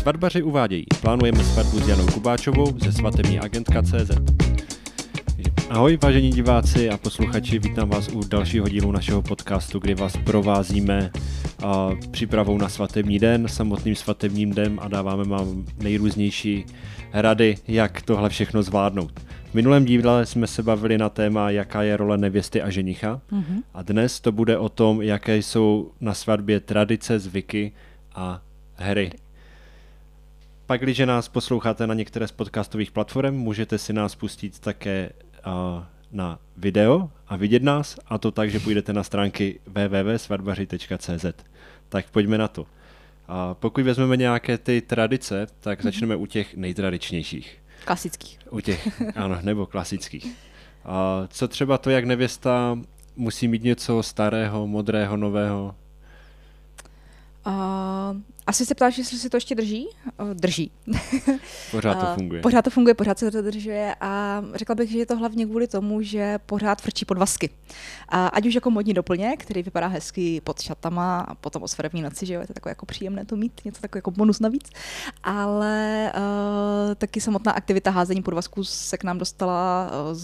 Svatbaři uvádějí. Plánujeme svatbu s Janou Kubáčovou ze svatební agentka CZ. Ahoj vážení diváci a posluchači, vítám vás u dalšího dílu našeho podcastu, kdy vás provázíme a, přípravou na svatební den, samotným svatebním dnem a dáváme vám nejrůznější rady, jak tohle všechno zvládnout. V minulém díle jsme se bavili na téma, jaká je role nevěsty a ženicha mm-hmm. a dnes to bude o tom, jaké jsou na svatbě tradice, zvyky a hry. Pak, když nás posloucháte na některé z podcastových platform, můžete si nás pustit také uh, na video a vidět nás, a to tak, že půjdete na stránky www.svatbaři.cz. Tak pojďme na to. A pokud vezmeme nějaké ty tradice, tak mm-hmm. začneme u těch nejtradičnějších. Klasických. U těch, ano, nebo klasických. A co třeba to, jak nevěsta musí mít něco starého, modrého, nového? Uh, asi se ptáš, jestli si to ještě drží? Uh, drží. Pořád to funguje. Pořád to funguje, pořád se to držuje a řekla bych, že je to hlavně kvůli tomu, že pořád frčí podvazky. A ať už jako modní doplněk, který vypadá hezky pod šatama a potom o svadební noci, že jo, je to takové jako příjemné to mít, něco takové jako bonus navíc. Ale uh, taky samotná aktivita házení podvazků se k nám dostala uh,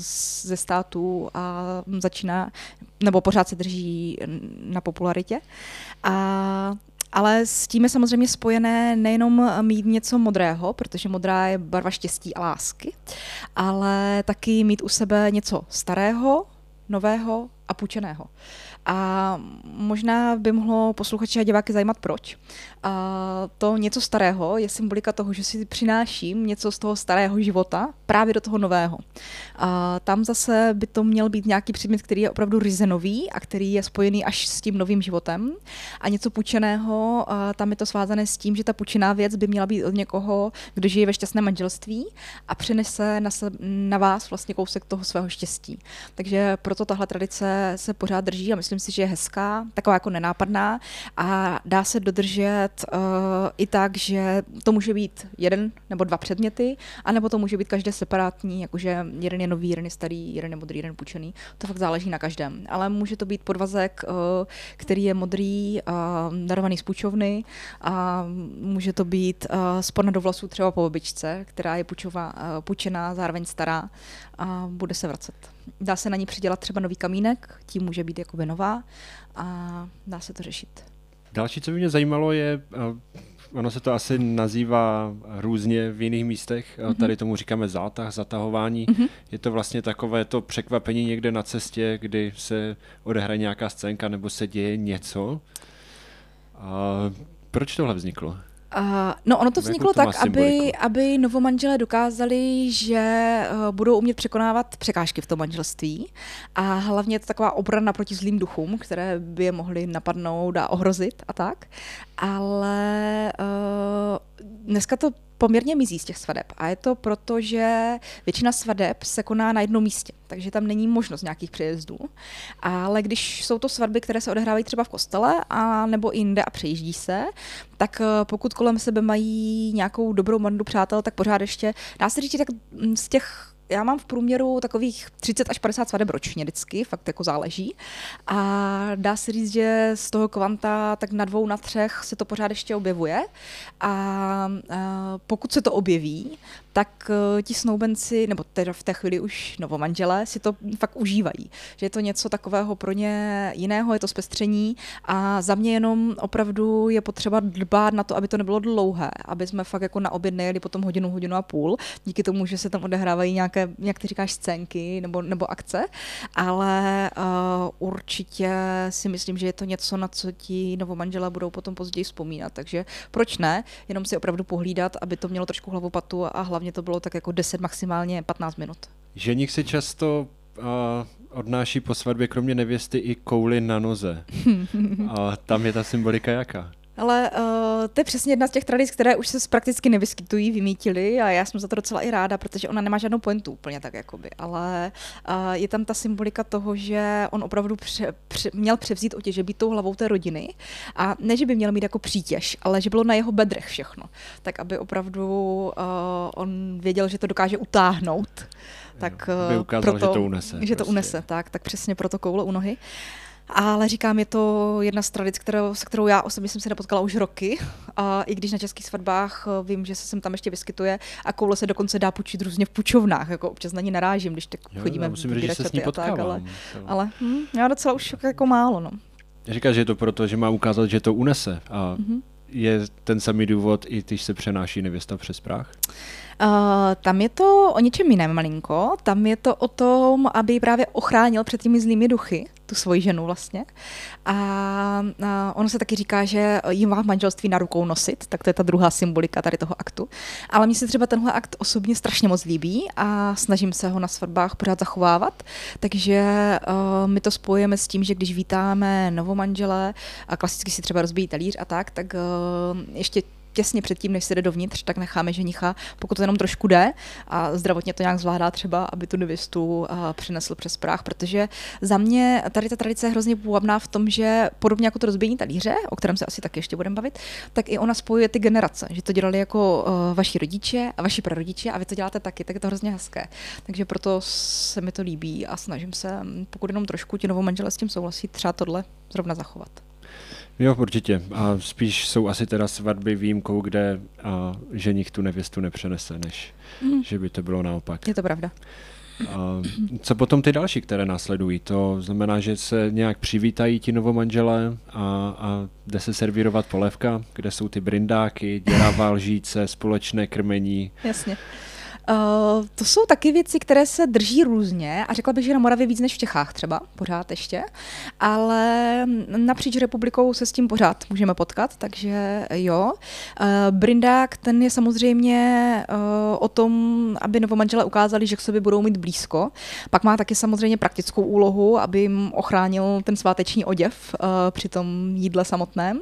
ze státu a začíná, nebo pořád se drží na popularitě. A ale s tím je samozřejmě spojené nejenom mít něco modrého, protože modrá je barva štěstí a lásky, ale taky mít u sebe něco starého, nového a půjčeného. A možná by mohlo posluchače a diváky zajímat, proč. A to něco starého je symbolika toho, že si přináším něco z toho starého života právě do toho nového. A tam zase by to měl být nějaký předmět, který je opravdu ryze nový a který je spojený až s tím novým životem. A něco půjčeného, a tam je to svázané s tím, že ta půjčená věc by měla být od někoho, kdo žije ve šťastném manželství a přinese na, se, na vás vlastně kousek toho svého štěstí. Takže proto tahle tradice se pořád drží a myslím si, že je hezká, taková jako nenápadná a dá se dodržet uh, i tak, že to může být jeden nebo dva předměty, anebo to může být každé separátní, jakože jeden je nový, jeden je starý, jeden je modrý, jeden půjčený. To fakt záleží na každém. Ale může to být podvazek, uh, který je modrý, uh, darovaný z půjčovny a může to být uh, spodna do vlasů třeba po obyčce, která je půjčová, uh, půjčená, zároveň stará a bude se vracet. Dá se na ní přidělat třeba nový kamínek, tím může být jakoby nová a dá se to řešit. Další, co by mě zajímalo, je, ono se to asi nazývá různě v jiných místech, mm-hmm. tady tomu říkáme zátah, zatahování. Mm-hmm. Je to vlastně takové to překvapení někde na cestě, kdy se odehraje nějaká scénka nebo se děje něco. A proč tohle vzniklo? Uh, no ono to vzniklo to tak, aby, aby novomanželé dokázali, že uh, budou umět překonávat překážky v tom manželství a hlavně je to taková obrana proti zlým duchům, které by je mohly napadnout a ohrozit a tak. Ale uh, dneska to poměrně mizí z těch svadeb. A je to proto, že většina svadeb se koná na jednom místě, takže tam není možnost nějakých přejezdů. Ale když jsou to svatby, které se odehrávají třeba v kostele a nebo jinde a přejíždí se, tak eh, pokud kolem sebe mají nějakou dobrou bandu přátel, tak pořád ještě, dá se říct, tak z těch já mám v průměru takových 30 až 50 svadeb ročně vždycky, fakt jako záleží. A dá se říct, že z toho kvanta tak na dvou, na třech se to pořád ještě objevuje. A, a pokud se to objeví, tak uh, ti snoubenci, nebo teda v té chvíli už novomanželé, si to fakt užívají. Že je to něco takového pro ně jiného, je to zpestření a za mě jenom opravdu je potřeba dbát na to, aby to nebylo dlouhé, aby jsme fakt jako na oběd nejeli potom hodinu, hodinu a půl, díky tomu, že se tam odehrávají nějaké, jak ty říkáš, scénky nebo, nebo akce, ale uh, určitě si myslím, že je to něco, na co ti novomanželé budou potom později vzpomínat, takže proč ne, jenom si opravdu pohlídat, aby to mělo trošku hlavu patu a hlavně hlavně to bylo tak jako 10, maximálně 15 minut. Ženich si často uh, odnáší po svatbě kromě nevěsty i kouli na noze. A tam je ta symbolika jaká? Ale uh, to je přesně jedna z těch tradic, které už se prakticky nevyskytují, vymítily a já jsem za to docela i ráda, protože ona nemá žádnou pointu úplně tak jakoby, ale uh, je tam ta symbolika toho, že on opravdu pře, pře, měl převzít být tou hlavou té rodiny a ne, že by měl mít jako přítěž, ale že bylo na jeho bedrech všechno, tak aby opravdu uh, on věděl, že to dokáže utáhnout. Tak, uh, ukázal, proto, že to unese. Že prostě. to unese, tak, tak přesně proto koule u nohy. Ale říkám, je to jedna z tradic, kterou, s kterou já osobně jsem se nepotkala už roky. A i když na českých svatbách eh, vím, že se sem tam ještě vyskytuje a koule se dokonce dá půjčit různě v půjčovnách, jako občas na ní narážím, když tak Jo, chodíme musím říct, že se s ní a tak, ale, potkávám. Ale hm, já docela už jako málo, no. Říká, že je to proto, že má ukázat, že to unese. A Mhm. je ten samý důvod, i když se přenáší nevěsta přes práh? Uh, tam je to o něčem jiném malinko. Tam je to o tom, aby právě ochránil před těmi zlými duchy, tu svoji ženu vlastně. A, a ono se taky říká, že jim má v manželství na rukou nosit, tak to je ta druhá symbolika tady toho aktu. Ale mně se třeba tenhle akt osobně strašně moc líbí a snažím se ho na svatbách pořád zachovávat. Takže uh, my to spojujeme s tím, že když vítáme novomanžele a klasicky si třeba rozbíjí talíř a tak, tak uh, ještě těsně předtím, než se jde dovnitř, tak necháme ženicha, pokud to jenom trošku jde a zdravotně to nějak zvládá třeba, aby tu nevěstu a, přinesl přes práh, protože za mě tady ta tradice je hrozně půvabná v tom, že podobně jako to rozbíjení talíře, o kterém se asi taky ještě budeme bavit, tak i ona spojuje ty generace, že to dělali jako uh, vaši rodiče a vaši prarodiče a vy to děláte taky, tak je to hrozně hezké. Takže proto se mi to líbí a snažím se, pokud jenom trošku ti novomanželé s tím souhlasí, třeba tohle zrovna zachovat. Jo, určitě. A spíš jsou asi teda svatby výjimkou, kde a, ženich tu nevěstu nepřenese, než Mhm. že by to bylo naopak. Je to pravda. A co potom ty další, které následují? To znamená, že se nějak přivítají ti novomanželé a, a jde se servírovat polévka, kde jsou ty brindáky, děravá lžíce, společné krmení. Jasně. Uh, to jsou taky věci, které se drží různě a řekla bych, že na Moravě víc než v Čechách třeba, pořád ještě, ale napříč republikou se s tím pořád můžeme potkat, takže jo. Uh, Brindák, ten je samozřejmě uh, o tom, aby novomanželé ukázali, že k sobě budou mít blízko. Pak má taky samozřejmě praktickou úlohu, aby jim ochránil ten sváteční oděv při tom jídle samotném.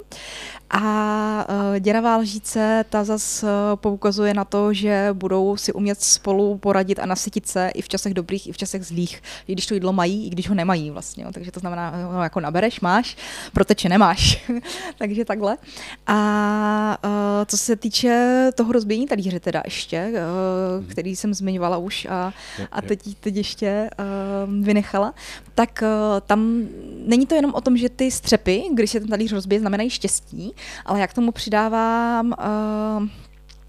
A uh, děravá lžíce, ta zas uh, poukazuje na to, že budou si umět spolu poradit a nasytit se i v časech dobrých, i v časech zlých, i když to jídlo mají, i když ho nemají vlastně. Jo. Takže to znamená, no, jako nabereš, máš, proteče nemáš. Takže takhle. A co se týče toho rozbíjení talíře teda ještě, uh, který jsem zmiňovala už a, a teď, teď ještě vynechala, tak tam není to jenom o tom, že ty střepy, když se ten talíř rozbije, znamenají štěstí, ale jak tomu přidávám uh,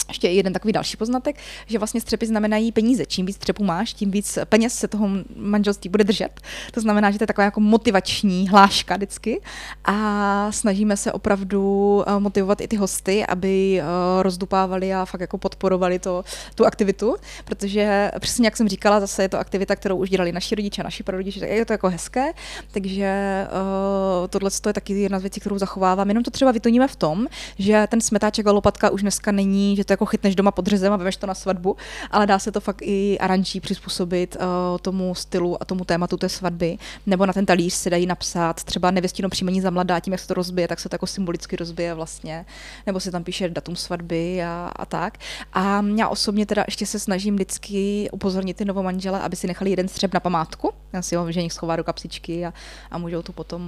ještě jeden takový další poznatek, že vlastně střepy znamenají peníze. Čím víc střepů máš, tím víc peněz se toho manželství bude držet. To znamená, že to je taková jako motivační hláška vždycky a snažíme se opravdu eh, motivovat i ty hosty, aby eh, rozdupávali a fakt jako podporovali to, tu aktivitu, protože přesně jak jsem říkala, zase je to aktivita, kterou už dělali naši rodiče, naši prarodiče, tak je to jako hezké, takže uh, tohle je taky jedna z věcí, kterou zachovávám. Jenom to třeba vytoníme v tom, že ten smetáček a lopatka už dneska není, že to jako chytneš doma pod řezem a vemeš to na svatbu, ale dá se to fakt i aranží přizpůsobit uh, tomu stylu a tomu tématu té svatby, nebo na ten talíř si dají napsat třeba nevěstino příjmení za mladá, tím, jak se to rozbije, tak se to jako symbolicky rozbije vlastně, nebo se tam píše datum svatby a, a tak. A já osobně teda ještě se snažím vždycky upozornit ty novomanžele, aby si nechali jeden střep na památku, já si ho ženich schová do kapsičky a, a můžou to potom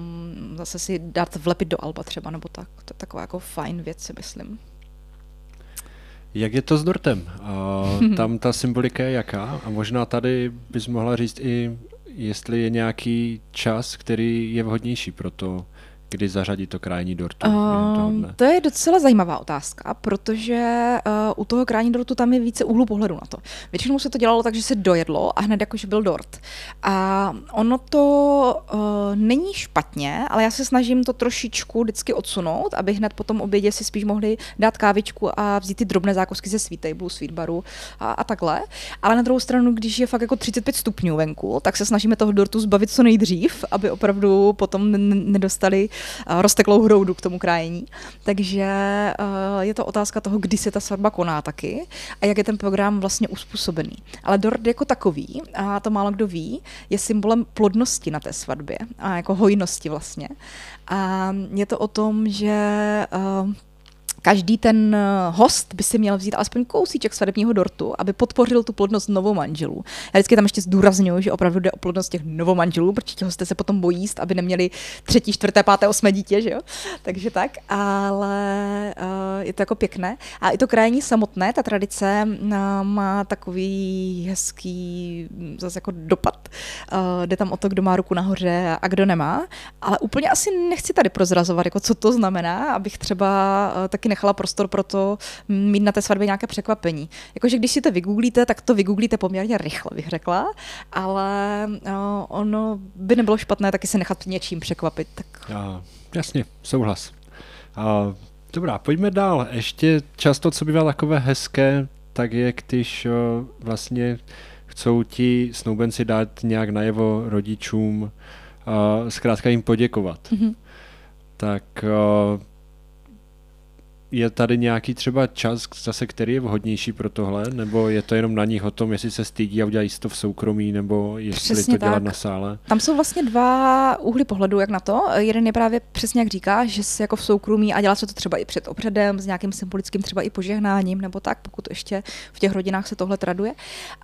zase si dát vlepit do alba třeba, nebo tak. To je taková jako fajn věc, si myslím. Jak je to s dortem? A tam ta symbolika je jaká? A možná tady bys mohla říct i, jestli je nějaký čas, který je vhodnější pro to, kdy zařadit to krajní dortu Um, dne. to je docela zajímavá otázka, protože uh, u toho krání dortu tam je více úhlu pohledu na to. Většinou se to dělalo tak, že se dojedlo a hned jakože byl dort. A ono to uh, není špatně, ale já se snažím to trošičku vždycky odsunout, aby hned po tom obědě si spíš mohli dát kávičku a vzít ty drobné zákusky ze sweet table, sweet baru a, a takhle. Ale na druhou stranu, když je fakt jako 35 stupňů venku, tak se snažíme toho dortu zbavit co nejdřív, aby opravdu potom nedostali uh, rozteklou hroudu k tomu krájení. Takže uh, je to otázka toho, kdy se ta svatba koná taky a jak je ten program vlastně uspůsobený. Ale dort jako takový, a to málo kdo ví, je symbolem plodnosti na té svatbě a jako hojnosti vlastně. A je to o tom, že uh, každý ten eh, host by si měl vzít alespoň kousíček svatebního dortu, aby podpořil tu plodnost novomanželů. Já vždycky tam ještě zdůraznuju, že opravdu jde o plodnost těch novomanželů, protože ti hosté se potom bojí jíst, aby neměli třetí, čtvrté, páté, osmé dítě, že jo? Takže tak, ale uh, je to jako pěkné. A i to krajní samotné, ta tradice uh, má takový hezký zase jako dopad. Uh, jde tam o to, kdo má ruku nahoře a kdo nemá, ale úplně asi nechci tady prozrazovat, jako co to znamená, abych třeba uh, taky nechala prostor pro to mít na té svatbě nějaké překvapení. Jakože když si to vygooglíte, tak to vygooglíte poměrně rychle, bych řekla, ale uh, ono by nebylo špatné taky se nechat něčím překvapit. Tak... Já, jasně, souhlas. A, dobrá, pojďme dál. Ještě často, co bývá takové hezké, tak je, když uh, vlastně chcou ti snoubenci dát nějak najevo rodičům, uh, zkrátka jim poděkovat. Mm-hmm. Tak uh, je tady nějaký třeba čas zase, který je vhodnější pro tohle, nebo je to jenom na nich o tom, jestli se stydí a udělají to v soukromí, nebo jestli přesně to dělat tak. na sále? Tam jsou vlastně dva úhly pohledu, jak na to. Jeden je právě přesně jak říká, že se jako v soukromí a dělá se to třeba i před obřadem, s nějakým symbolickým třeba i požehnáním, nebo tak, pokud ještě v těch rodinách se tohle traduje.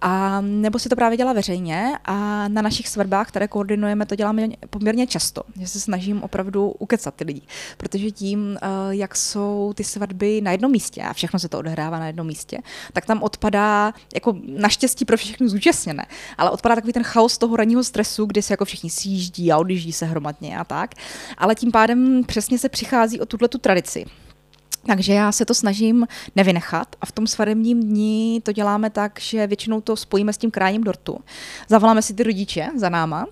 A nebo si to právě dělá veřejně a na našich svatbách, které koordinujeme, to děláme poměrně často, že se snažím opravdu ukecat ty lidi, protože tím, eh, jak jsou ty svatby na jednom místě a všechno se to odehrává na jednom místě, tak tam odpadá, jako naštěstí pro všechny zúčastněné, ale odpadá takový ten chaos toho ranního stresu, kdy se jako všichni sjíždí a odjíždí se hromadně a tak. Ale tím pádem přesně se přichází o tuhle tu tradici. Takže já se to snažím nevynechat a v tom svadebním dní to děláme tak, že většinou to spojíme s tím kráním dortu. Zavoláme si ty rodiče za náma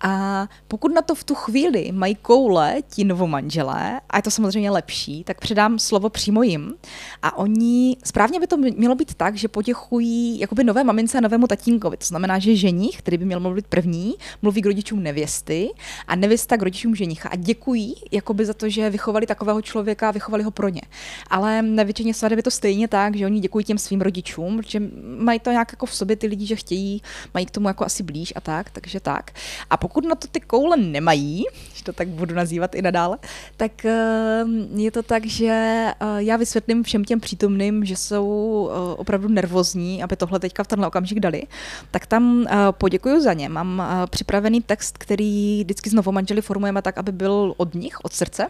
a pokud na to v tu chvíli mají koule ti novomanželé, a je to samozřejmě lepší, tak předám slovo přímo jim a oni, správně by to mělo být tak, že poděchují jakoby nové mamince a novému tatínkovi. To znamená, že ženich, který by měl mluvit první, mluví k rodičům nevěsty a nevěsta k rodičům ženicha a děkují jakoby za to, že vychovali takového člověka a vychovali ho pro ně. Ale na většině svateb je to stejně tak, že oni děkují těm svým rodičům, protože mají to nějak jako v sobě ty lidi, že chtějí, mají k tomu jako asi blíž a tak, takže tak. A pokud na to ty koule nemají, že to tak budu nazývat i nadále, tak eh, je to tak, že eh, já vysvětlím všem těm přítomným, že jsou eh, opravdu nervózní, aby tohle teďka v tenhle okamžik dali, tak tam poděkuju za ně. Mám připravený text, který vždycky znovu manželi formujeme tak, aby byl od nich, od srdce,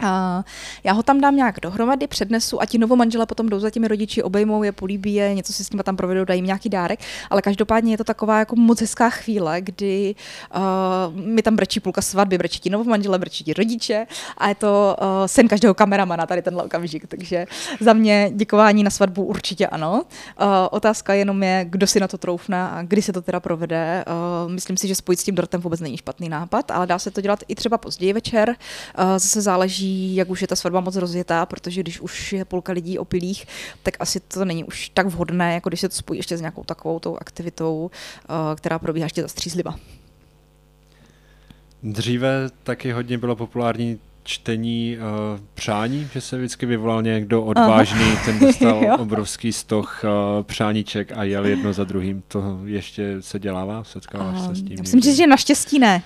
a já ho tam dám nějak dohromady, přednesu a ti novomanžele potom jdou za těmi rodiči, obejmou je, políbí je, něco si s nimi tam provedou, dají jim nějaký dárek, ale každopádně je to taková jako moc hezká chvíle, kdy uh, mi tam brečí půlka svatby, brečí ti novomanžele, brečí ti rodiče a je to uh, sen každého kameramana tady tenhle okamžik, takže za mě děkování na svatbu určitě ano. Uh, otázka jenom je, kdo si na to troufne a kdy se to teda provede. Uh, myslím si, že spojit s tím dortem vůbec není špatný nápad, ale dá se to dělat i třeba později večer, uh, zase záleží záleží, jak už je ta svatba moc rozjetá, protože když už je půlka lidí opilých, tak asi to není už tak vhodné, jako když se to spojí ještě s nějakou takovou tou aktivitou, eh, která probíhá ještě zastřízliva. Dříve taky hodně bylo populární čtení uh, přání, že se vždycky vyvolal někdo odvážný, Aha. ten dostal obrovský stoch uh, přáníček a jel jedno za druhým. To ještě se dělává? Setkáváš se s tím? Myslím, že, že naštěstí ne.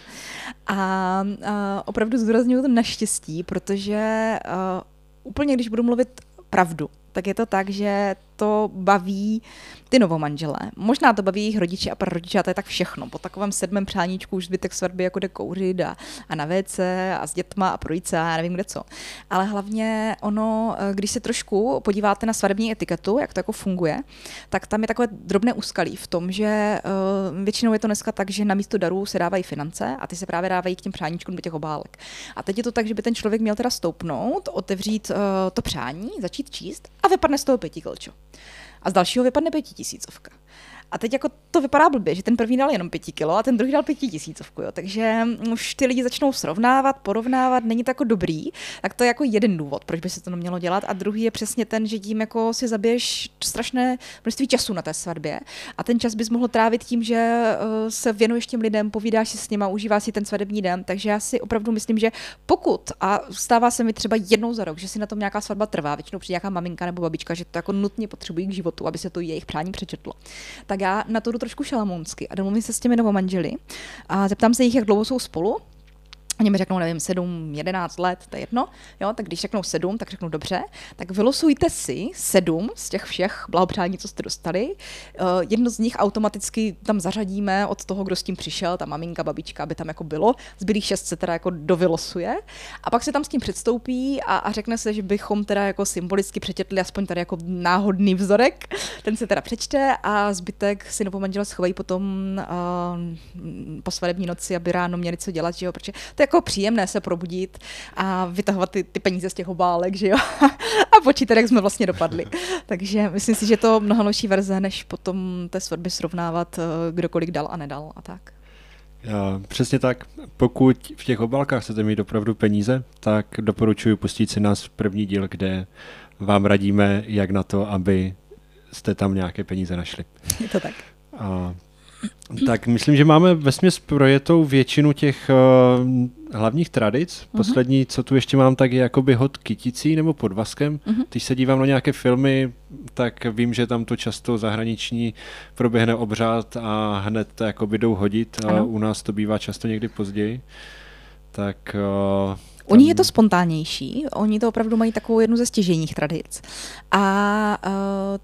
A, a opravdu zdůraznuju to naštěstí, protože uh, úplně když budu mluvit pravdu, tak je to tak, že to baví ty novomanželé. Možná to baví jejich rodiče a prarodiče a to je tak všechno. Po takovém sedmém přáníčku už zbytek svatby jako jde kouřit a, a na WC a s dětma a projít se a nevím kde co. Ale hlavně ono, eh, když se trošku podíváte na svatební etiketu, jak to jako funguje, tak tam je takové drobné úskalí v tom, že uh, většinou je to dneska tak, že na místo darů se dávají finance a ty se právě dávají k těm přáníčkům do těch obálek. A teď je to tak, že by ten člověk měl teda stoupnout, otevřít uh, to přání, začít číst a vypadne z toho pětikolčo a z dalšího vypadne pětitisícovka. A teď jako to vypadá blbě, že ten první dal jenom pěti kilo a ten druhý dal pěti tisícovku, jo. Takže už ty lidi začnou srovnávat, porovnávat, není to jako dobrý, tak to je jako jeden důvod, proč by se to nemělo dělat. A druhý je přesně ten, že tím jako si zabiješ strašné množství času na té svatbě a ten čas bys mohl trávit tím, že uh, se věnuješ těm lidem, povídáš si s nimi, užíváš si ten svatební den. Takže já si opravdu myslím, že pokud, a stává se mi třeba jednou za rok, že si na tom nějaká svatba trvá, většinou přijde nějaká maminka nebo babička, že to jako nutně potřebují k životu, aby se to jejich přání přečetlo, tak já na to jdu trošku šalamounsky a domluvím se s těmi novomanželi a zeptám se jich, jak dlouho jsou spolu Oni mi řeknou, nevím, 7, 11 let, to je jedno, jo, tak když řeknou 7, tak řeknu dobře, tak vylosujte si 7 z těch všech blahopřání, co jste dostali. Uh, jedno z nich automaticky tam zařadíme od toho, kdo s tím přišel, ta maminka, babička, aby tam jako bylo. Zbylých 6 se teda jako dovylosuje. A pak se tam s tím předstoupí a, a řekne se, že bychom teda jako symbolicky přečetli aspoň tady jako náhodný vzorek. Ten se teda přečte a zbytek si nebo manžel schovají potom uh, po svadební noci, aby ráno měli co dělat, že jo, protože to je jako příjemné se probudit a vytahovat ty, ty peníze z těch obálek, že jo, a počítat, jak jsme vlastně dopadli. Takže myslím si, že to mnohem lepší verze, než potom té svatby srovnávat, eh, kdo kolik dal a nedal a tak. Já, přesně tak. Pokud v těch obálkách chcete mít opravdu peníze, tak doporučuji pustit si nás v první díl, kde vám radíme, jak na to, aby jste tam nějaké peníze našli. Je to tak. A tak myslím, že máme vesměs projetou většinu těch uh, hlavních tradic. Uh-huh. Poslední, co tu ještě mám, tak je jakoby hod kyticí nebo podvazkem. Uh-huh. Když se dívám na nějaké filmy, tak vím, že tam to často zahraniční proběhne obřád a hned to jakoby jdou hodit a ano. u nás to bývá často někdy později. Tak uh, u nich je to spontánnější, oni to opravdu mají takovou jednu ze stěžejních tradic. A uh,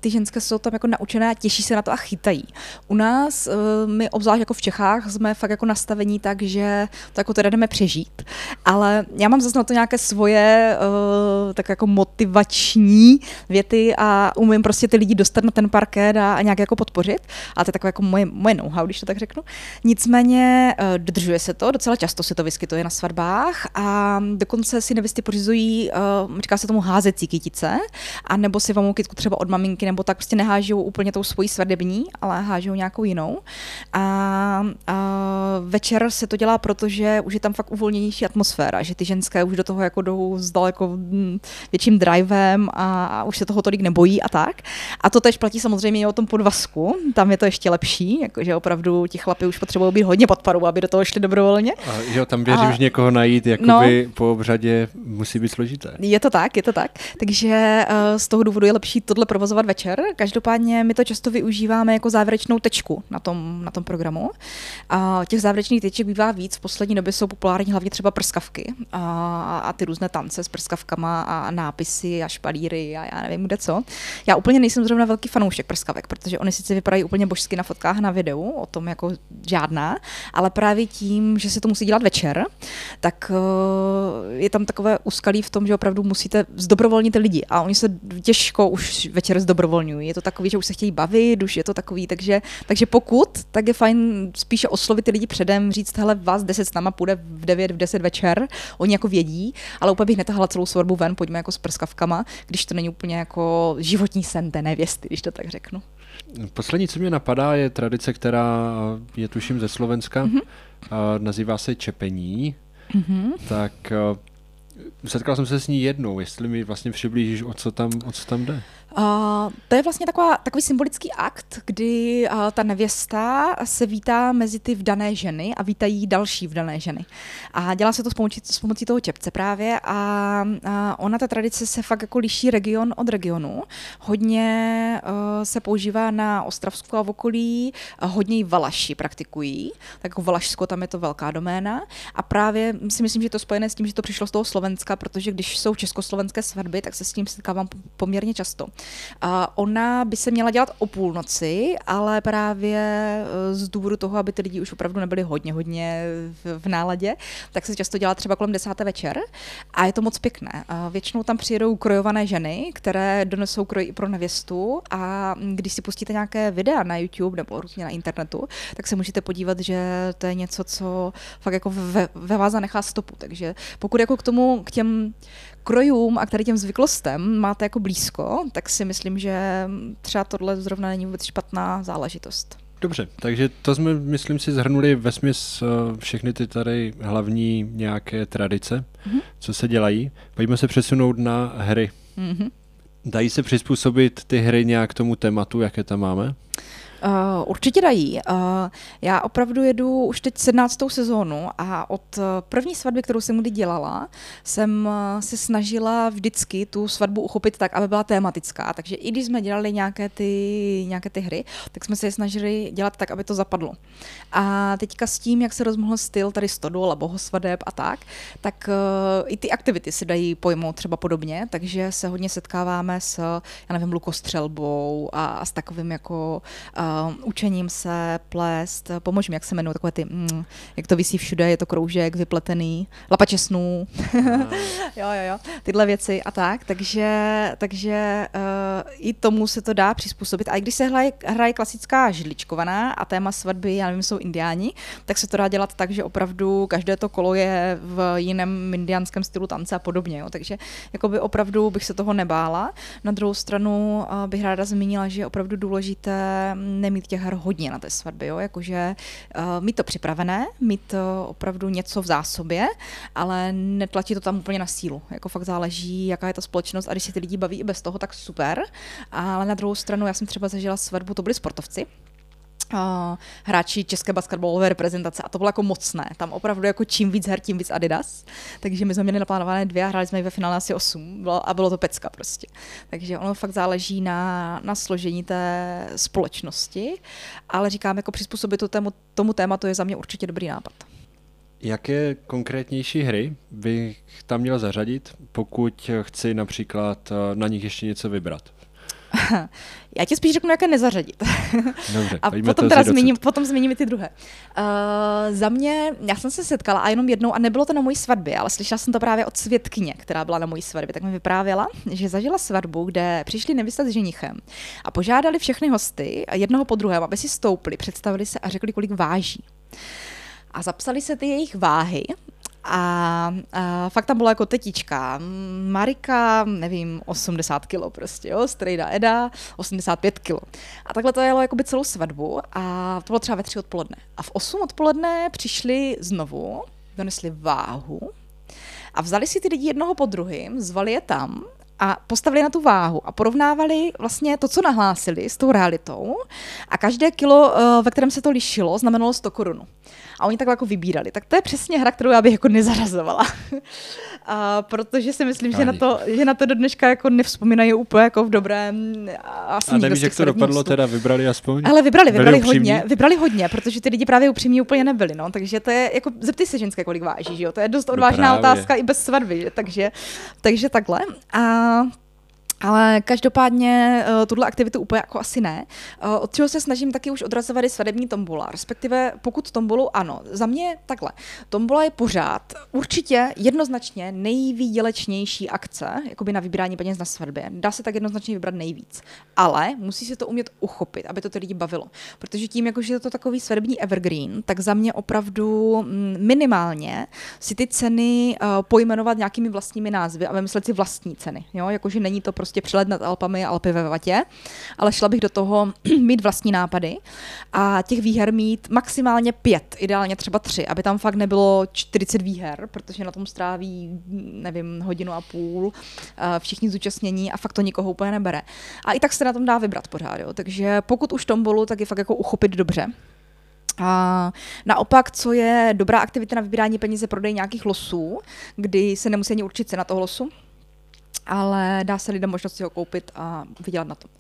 ty ženské jsou tam jako naučené a těší se na to a chytají. U nás, uh, my obzvlášť jako v Čechách, jsme fakt jako nastavení tak, že to jako teda jdeme přežít. Ale já mám zase na to nějaké svoje uh, tak jako motivační věty a umím prostě ty lidi dostat na ten parket a, a nějak jako podpořit. A to je takové jako moje, moje know-how, když to tak řeknu. Nicméně uh, dodržuje se to, docela často se to vyskytuje na svatbách a dokonce si nevěsty pořizují, uh, říká se tomu házecí kytice, a nebo si vemou kytku třeba od maminky, nebo tak prostě nehážou úplně tou svojí svadební, ale hážou nějakou jinou. A, a večer se to dělá, protože už je tam fakt uvolněnější atmosféra, že ty ženské už do toho jako jdou s daleko hm, větším drivem a, a už se toho tolik nebojí a tak. A to tež platí samozřejmě i o tom podvazku, tam je to ještě lepší, jakože opravdu ti chlapi už potřebují být hodně pod parou, aby do toho šli dobrovolně. A jo, tam věřím, a, že někoho najít jakoby no, po obřadě musí být složité. Je to tak, je to tak. Takže uh, z toho důvodu je lepší tohle provozovat večer. Každopádně my to často využíváme jako závěrečnou tečku na tom, na tom programu. A těch závěrečných teček bývá víc. V poslední době jsou populární hlavně třeba prskavky a, a ty různé tance s prskavkama a nápisy a špalíry a já nevím kde co. Já úplně nejsem zrovna velký fanoušek prskavek, protože oni sice vypadají úplně božsky na fotkách na videu, o tom jako žádná, ale právě tím, že se to musí dělat večer, tak uh, je tam takové úskalí v tom, že opravdu musíte zdobrovolnit lidi a oni se těžko už večer zdobrovolňují. Je to takový, že už se chtějí bavit, už je to takový, takže, takže pokud, tak je fajn spíše oslovit ty lidi předem, říct, hele, vás 10 s náma půjde v 9, v 10 večer, oni jako vědí, ale úplně bych netahala celou svorbu ven, pojďme jako s prskavkama, když to není úplně jako životní sen té nevěsty, když to tak řeknu. Poslední, co mě napadá, je tradice, která je tuším ze Slovenska. Mm-hmm. nazývá se čepení mm-hmm. tak uh, setkal jsem se s ní jednou, jestli mi vlastně přiblížíš, o co tam, o co tam jde. Uh, to je vlastně taková, takový symbolický akt, kdy uh, ta nevěsta se vítá mezi ty vdané ženy a vítají další vdané ženy. A dělá se to s pomocí, s pomocí toho čepce právě a, a ona, ta tradice se fakt jako liší region od regionu. Hodně uh, se používá na Ostravsku a v okolí, uh, hodně i Valaši praktikují, tak jako Valašsko, tam je to velká doména a právě si myslím, že je to spojené s tím, že to přišlo z toho Slovenska, protože když jsou československé svatby, tak se s tím setkávám poměrně často. A ona by se měla dělat o půlnoci, ale právě e, z důvodu toho, aby ty lidi už opravdu nebyli hodně, hodně v náladě, tak se často dělá třeba kolem desáté večer a je to moc pěkné. Většinou tam přijedou krojované ženy, které donesou kroj i pro nevěstu a když si pustíte nějaké videa na YouTube nebo různě na internetu, tak se můžete podívat, že to je něco, co fakt jako ve, ve vás zanechá stopu. Takže pokud jako k tomu, k těm krojům a k tady těm zvyklostem máte jako blízko, tak si myslím, že třeba tohle zrovna není vůbec špatná záležitost. Dobře, takže to jsme, myslím si, zhrnuli ve smys eh, všechny ty tady hlavní nějaké tradice, mm-hmm. co se dělají. Pojďme se přesunout na hry. Mm-hmm. Dají se přizpůsobit ty hry nějak tomu tématu, jaké tam máme? Uh, určitě dají. Uh, já opravdu jedu už teď 17. sezónu a od první svatby, kterou jsem kdy dělala, jsem se snažila vždycky tu svatbu uchopit tak, aby byla tématická. Takže i když jsme dělali nějaké ty, nějaké ty hry, tak jsme se je snažili dělat tak, aby to zapadlo. A teďka s tím, jak se rozmohl styl tady stodol a bohosvadeb a tak, tak uh, i ty aktivity se dají pojmout třeba podobně, takže se hodně setkáváme s, já nevím, lukostřelbou a, a s takovým jako uh, uh, učením se plést, pomož mi, jak se jmenují takové ty, mm, jak to vysí všude, je to kroužek vypletený, lapače snů, jo, jo, jo, tyhle věci a tak, takže, takže uh, i tomu se to dá přizpůsobit. A i když se hraje, hraje klasická židličkovaná a téma svatby, já nevím, jsou indiáni, tak se to dá dělat tak, že opravdu každé to kolo je v jiném indiánském stylu tance a podobně, jo. takže jakoby opravdu bych se toho nebála. Na druhou stranu uh, bych ráda zmínila, že je opravdu důležité nemít těch her hodně na té svatbě, jo? jakože uh, mít to připravené, mít uh, opravdu něco v zásobě, ale netlačit to tam úplně na sílu. Jako fakt záleží, jaká je ta společnost a když si ty lidi baví i bez toho, tak super. Ale na druhou stranu, já jsem třeba zažila svatbu, to byli sportovci, hráči české basketbalové reprezentace a to bylo jako mocné. Tam opravdu jako čím víc her, tím víc Adidas. Takže my jsme měli naplánované dvě a hráli jsme ve finále asi osm bylo, a bylo to pecka prostě. Takže ono fakt záleží na, na složení té společnosti, ale říkám, jako přizpůsobit to tému, tomu tématu je za mě určitě dobrý nápad. Jaké konkrétnější hry bych tam měl zařadit, pokud chci například eh, na nich ještě něco vybrat? Já ti spíš řeknu, jaké nezařadit. Dobře, a potom, teda zmíním, potom zmíním i ty druhé. Uh, za mě, já jsem se setkala a jenom jednou, a nebylo to na mojí svatbě, ale slyšela jsem to právě od světkyně, která byla na mojí svatbě, tak mi vyprávěla, že zažila svatbu, kde přišli nevysta s ženichem a požádali všechny hosty, jednoho po druhém, aby si stoupli, představili se a řekli, kolik váží a zapsali se ty jejich váhy a, a fakt tam byla jako tetička. Marika, nevím, 80 kilo prostě, jo, strejda Eda, 85 kilo. A takhle to jelo jakoby celou svatbu a to bylo třeba ve tři odpoledne. A v 8 odpoledne přišli znovu, donesli váhu a vzali si ty lidi jednoho po druhým, zvali je tam a postavili na tu váhu a porovnávali vlastně to, co nahlásili s tou realitou a každé kilo, eh, ve kterém se to lišilo, znamenalo 100 korun a oni takhle jako vybírali. Tak to je přesně hra, kterou já bych jako nezarazovala. a protože si myslím, že na, to, že na to do dneška jako nevzpomínají úplně jako v dobrém. Asi a nevíš, jak to dopadlo, teda vybrali aspoň? Ale vybrali, vybrali hodně, vybrali hodně, protože ty lidi právě upřímní úplně nebyli, no, takže to je, jako, zeptej se ženské, kolik váží, že jo, to je dost no odvážná no otázka i bez svatby, že? takže, takže takhle. A Uh, ale každopádně uh, tuhle aktivitu úplně jako asi ne. Uh, od čeho se snažím taky už odrazovat je svadební tombola, respektive pokud tombolu ano. Za mě takhle. Tombola je pořád určitě jednoznačně nejvýdělečnější akce, jakoby na vybírání peněz na svatbě. Dá se tak jednoznačně vybrat nejvíc. Ale musí se to umět uchopit, aby to ty lidi bavilo. Protože tím, jakože je to takový svadební evergreen, tak za mě opravdu mm, minimálně si ty ceny uh, pojmenovat nějakými vlastními názvy a vymyslet si vlastní ceny. Jo? Jakože není to prostě prostě přelet nad Alpami a Alpy ve vatě, ale šla bych do toho mít vlastní nápady a těch výher mít maximálně pět, ideálně třeba tři, aby tam fakt nebylo 40 výher, protože na tom stráví, nevím, hodinu a půl eh, všichni zúčastnění a fakt to nikoho úplně nebere. A i tak se na tom dá vybrat pořád, jo. takže pokud už tombolu, tak je fakt jako uchopit dobře. A naopak, co je dobrá aktivita na vybírání peníze, prodej nějakých losů, kdy se nemusí ani určit cena toho losu, ale dá se lidem možnost si ho koupit a vydělat na tom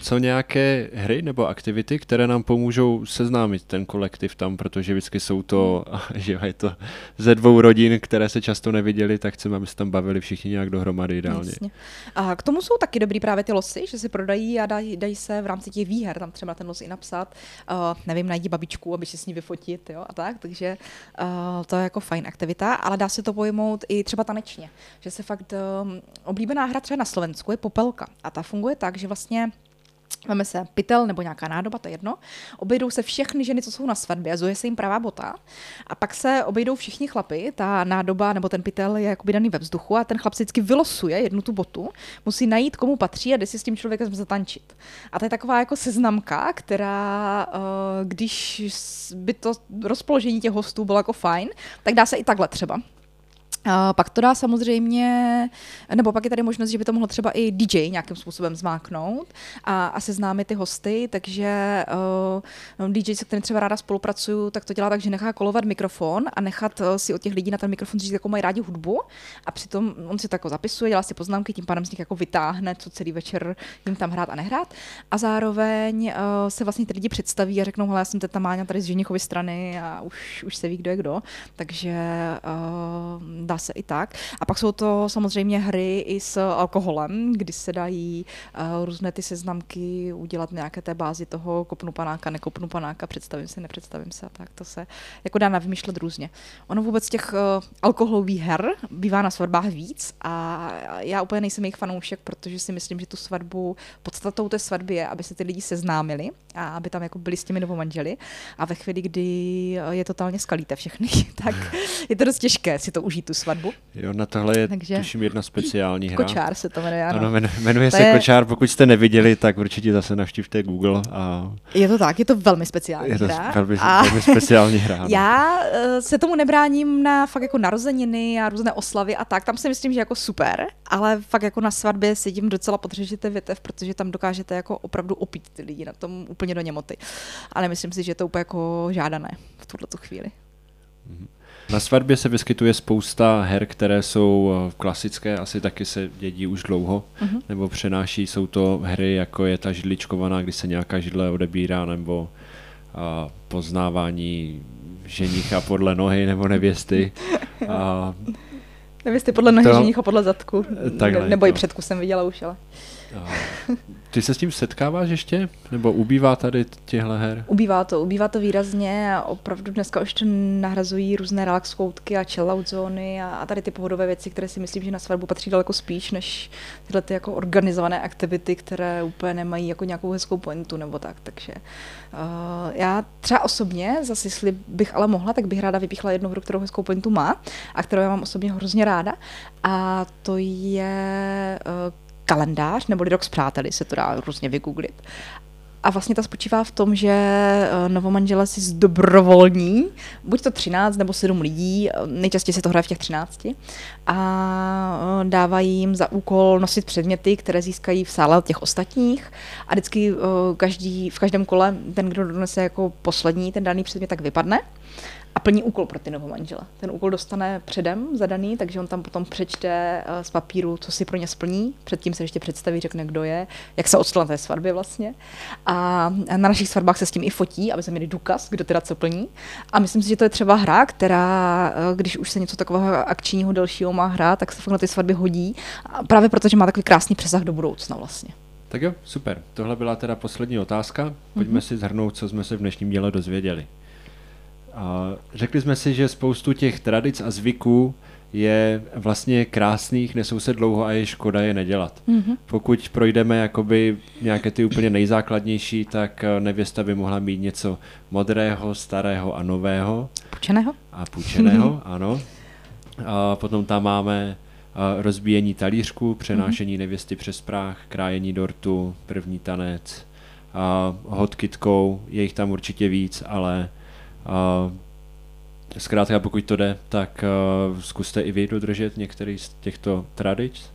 jsou nějaké hry nebo aktivity, které nám pomůžou seznámit ten kolektiv tam, protože vždycky jsou to, že je to ze dvou rodin, které se často neviděli, tak chceme, aby se tam bavili všichni nějak dohromady ideálně. Jasně. A k tomu jsou taky dobrý právě ty losy, že se prodají a dají, dají se v rámci těch výher tam třeba ten los i napsat. Uh, nevím, najdi babičku, aby se s ní vyfotit jo, a tak, takže uh, to je jako fajn aktivita, ale dá se to pojmout i třeba tanečně, že se fakt um, oblíbená hra třeba na Slovensku je Popelka a ta funguje tak, že vlastně Máme se pytel nebo nějaká nádoba, to je jedno. Obejdou se všechny ženy, co jsou na svatbě, zuje se jim pravá bota. A pak se obejdou všichni chlapy, ta nádoba nebo ten pytel je jakoby daný ve vzduchu a ten chlap vždycky vylosuje jednu tu botu, musí najít, komu patří a jde si s tím člověkem zatančit. A to je taková jako seznamka, která, eh, když by to rozpoložení těch hostů bylo jako fajn, tak dá se i takhle třeba pak to dá samozřejmě, nebo pak je tady možnost, že by to mohlo třeba i DJ nějakým způsobem zmáknout a, a seznámit ty hosty, takže uh, DJ, se kterým třeba ráda spolupracuju, tak to dělá tak, že nechá kolovat mikrofon a nechat uh, si od těch lidí na ten mikrofon říct, jako mají rádi hudbu. A přitom on si to jako zapisuje, dělá si poznámky, tím pádem z nich jako vytáhne, co celý večer jim tam hrát a nehrát. A zároveň uh, se vlastně ty lidi představí a řeknou, hele, já jsem teta Máňa tady z ženichovy strany a už, už se ví, kdo je kdo, takže uh, dá se i tak. A pak jsou to samozřejmě hry i s alkoholem, kdy se dají uh, různé ty seznamky udělat nějaké té bázi toho kopnu panáka, nekopnu panáka, představím se, nepředstavím se a tak. To se jako dá navymýšlet různě. Ono vůbec těch uh, alkoholových her bývá na svatbách víc a já úplně nejsem jejich fanoušek, protože si myslím, že tu svatbu, podstatou té svatby je, aby se ty lidi seznámili a aby tam jako byli s těmi novomanželi a ve chvíli, kdy je totálně skalíte všechny, tak je to dost těžké si to užít tu svatbu. Jo, na tohle je Takže... tuším jedna speciální hra. Kočár se to jmenuje, ano. ano jmenuje to se je... Kočár, pokud jste neviděli, tak určitě zase navštivte Google. A... Je to tak, je to velmi speciální je to hra. Velmi, a... velmi speciální hra. No. Já uh, se tomu nebráním na fakt jako narozeniny a různé oslavy a tak, tam si myslím, že jako super, ale fakt jako na svatbě si tím docela podřežíte větev, protože tam dokážete jako opravdu opít ty lidi na tom úplně do němoty. Ale myslím si, že je to úplně jako žádané v tuhle chvíli. Mm-hmm. Na svatbě se vyskytuje spousta her, které jsou eh, klasické, asi taky se dědí už dlouho, uh-huh. nebo přenáší. Jsou to hry, jako je ta židličkovaná, kdy se nějaká židle odebírá, nebo a, poznávání ženicha podle nohy nebo nevěsty. A, nevěsty podle nohy, to, ženicha podle zadku. Takhle, nebo i předku jsem viděla už, ale... Ty se s tím setkáváš ještě? Nebo ubývá tady těhle her? Ubývá to, ubývá to výrazně a opravdu dneska už to nahrazují různé relax koutky a chillout zóny a, a tady ty pohodové věci, které si myslím, že na svatbu patří daleko spíš, než tyhle ty jako organizované aktivity, které úplně nemají jako nějakou hezkou pointu nebo tak. Takže uh, já třeba osobně, zase jestli bych ale mohla, tak bych ráda vypíchla jednu hru, kterou hezkou pointu má a kterou já mám osobně hrozně ráda a to je uh, kalendář, nebo rok s přáteli, se to dá různě vygooglit. A vlastně ta spočívá v tom, že eh, novomanžele si zdobrovolní, buď to 13 nebo 7 lidí, eh, nejčastěji se to hraje v těch 13, a eh, dávají jim za úkol nosit předměty, které získají v sále těch ostatních a vždycky každý, v každém kole ten, kdo donese jako poslední ten daný předmět, tak vypadne a plní úkol pro ty novomanžele. Ten úkol dostane předem zadaný, takže on tam potom přečte eh, z papíru, co si pro ně splní. Předtím se ještě představí, řekne, kdo je, jak se odstal na té svatbě vlastně. A na našich svatbách se s tím i fotí, aby jsme měli důkaz, kdo teda co plní. A myslím si, že to je třeba hra, která, eh, když už se něco takového akčního delšího má hrát, tak se fakt na ty svatby hodí. A právě protože má takový krásný přesah do budoucna vlastně. Tak jo, super. Tohle byla teda poslední otázka. Pojďme mm-hmm. si zhrnout, co jsme se v dnešním díle dozvěděli. A řekli jsme si, že spoustu těch tradic a zvyků je vlastně krásných, nesou se dlouho a je škoda je nedělat. Mm-hmm. Pokud projdeme jakoby nějaké ty úplně nejzákladnější, tak eh, nevěsta by mohla mít něco modrého, starého a nového. Půjčeného? A půjčeného, mm-hmm. ano. A potom tam máme eh, rozbíjení talířku, přenášení mm-hmm. nevěsty přes práh, krájení dortu, první tanec, a hot kitkou, je jich tam určitě víc, ale a zkrátka, pokud to jde, tak uh, zkuste i vy dodržet některý z těchto tradic.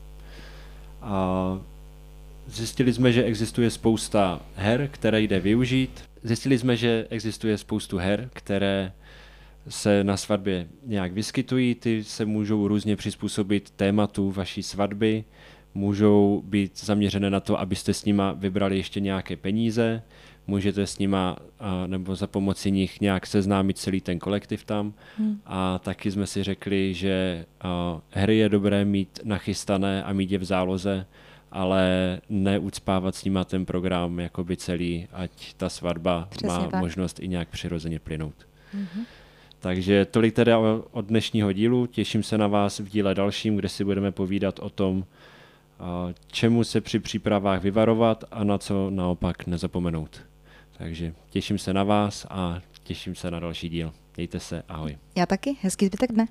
A zjistili jsme, že existuje spousta her, které jde využít. Zjistili jsme, že existuje spoustu her, které se na svatbě nějak vyskytují, ty se můžou různě přizpůsobit tématu vaší svatby, můžou být zaměřené na to, abyste s nima vybrali ještě nějaké peníze, můžete s nima a, nebo za pomoci nich nějak seznámit celý ten kolektiv tam hmm. a taky jsme si řekli, že a, hry je dobré mít nachystané a mít je v záloze, ale neucpávat s nima ten program jakoby celý, ať ta svatba Přesně má tak. možnost i nějak přirozeně plynout. hmm Takže tolik teda od dnešního dílu. Těším se na vás v díle dalším, kde si budeme povídat o tom, čemu se při přípravách vyvarovat a na co naopak nezapomenout. Takže těším se na vás a těším se na další díl. Mějte se, ahoj. Já taky, hezký zbytek dne.